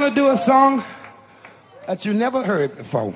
gonna do a song that you never heard before.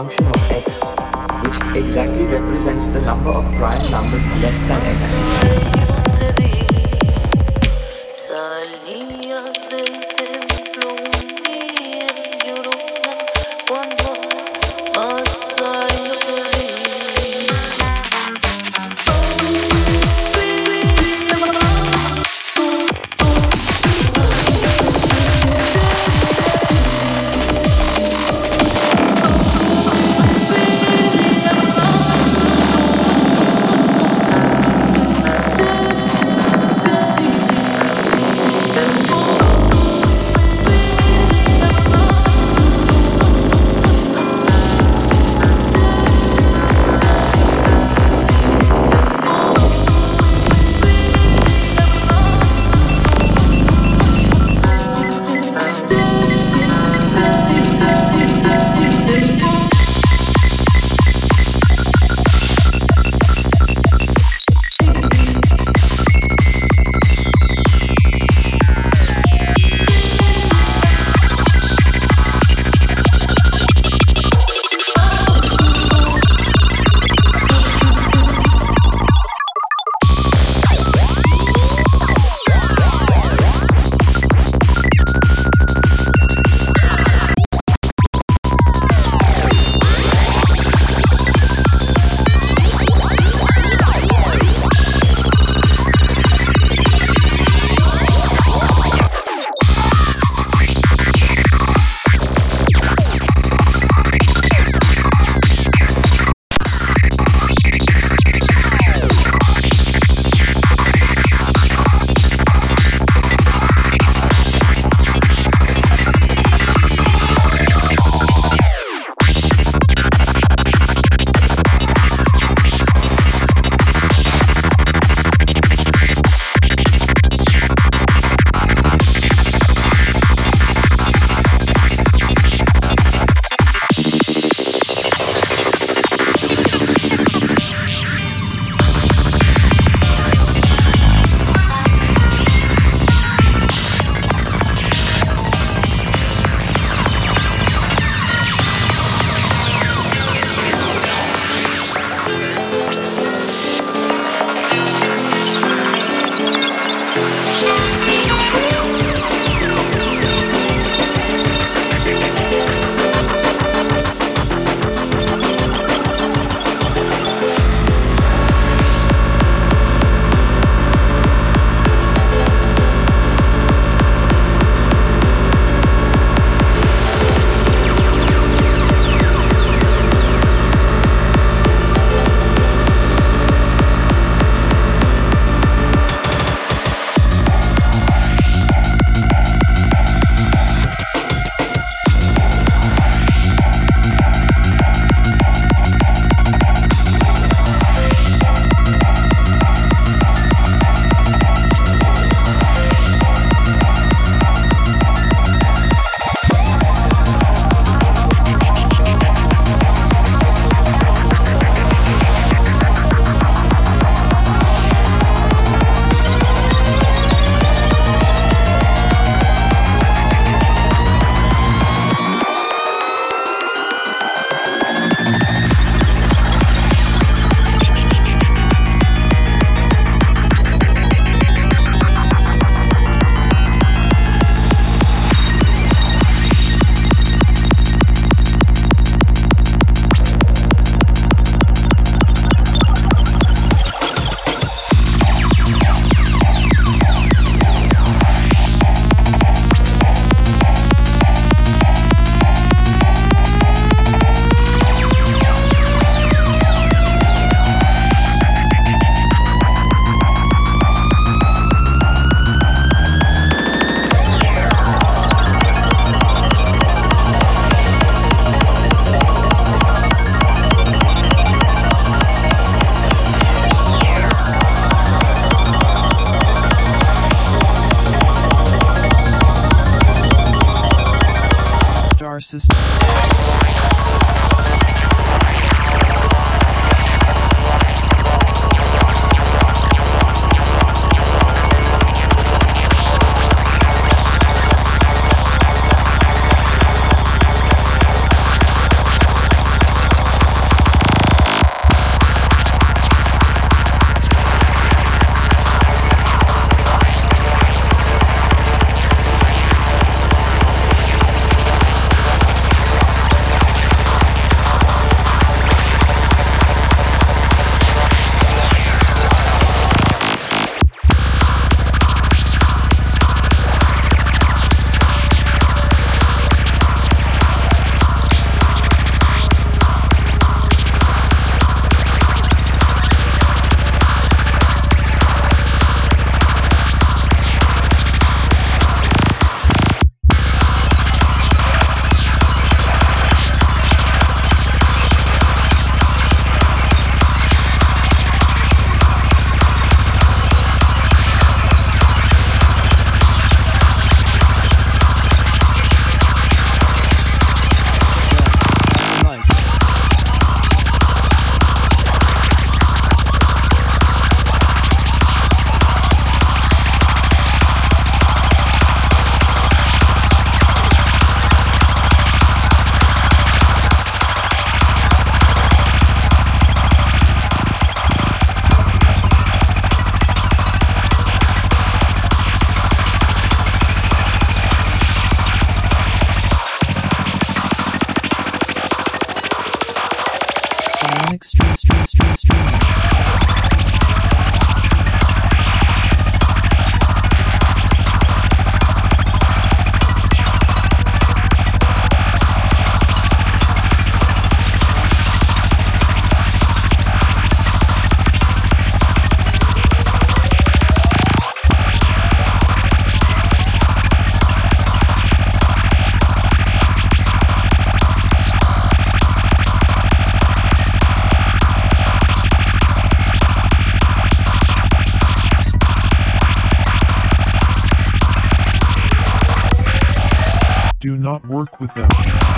Function of x, which exactly represents the number of prime numbers less than x. system. Work with them.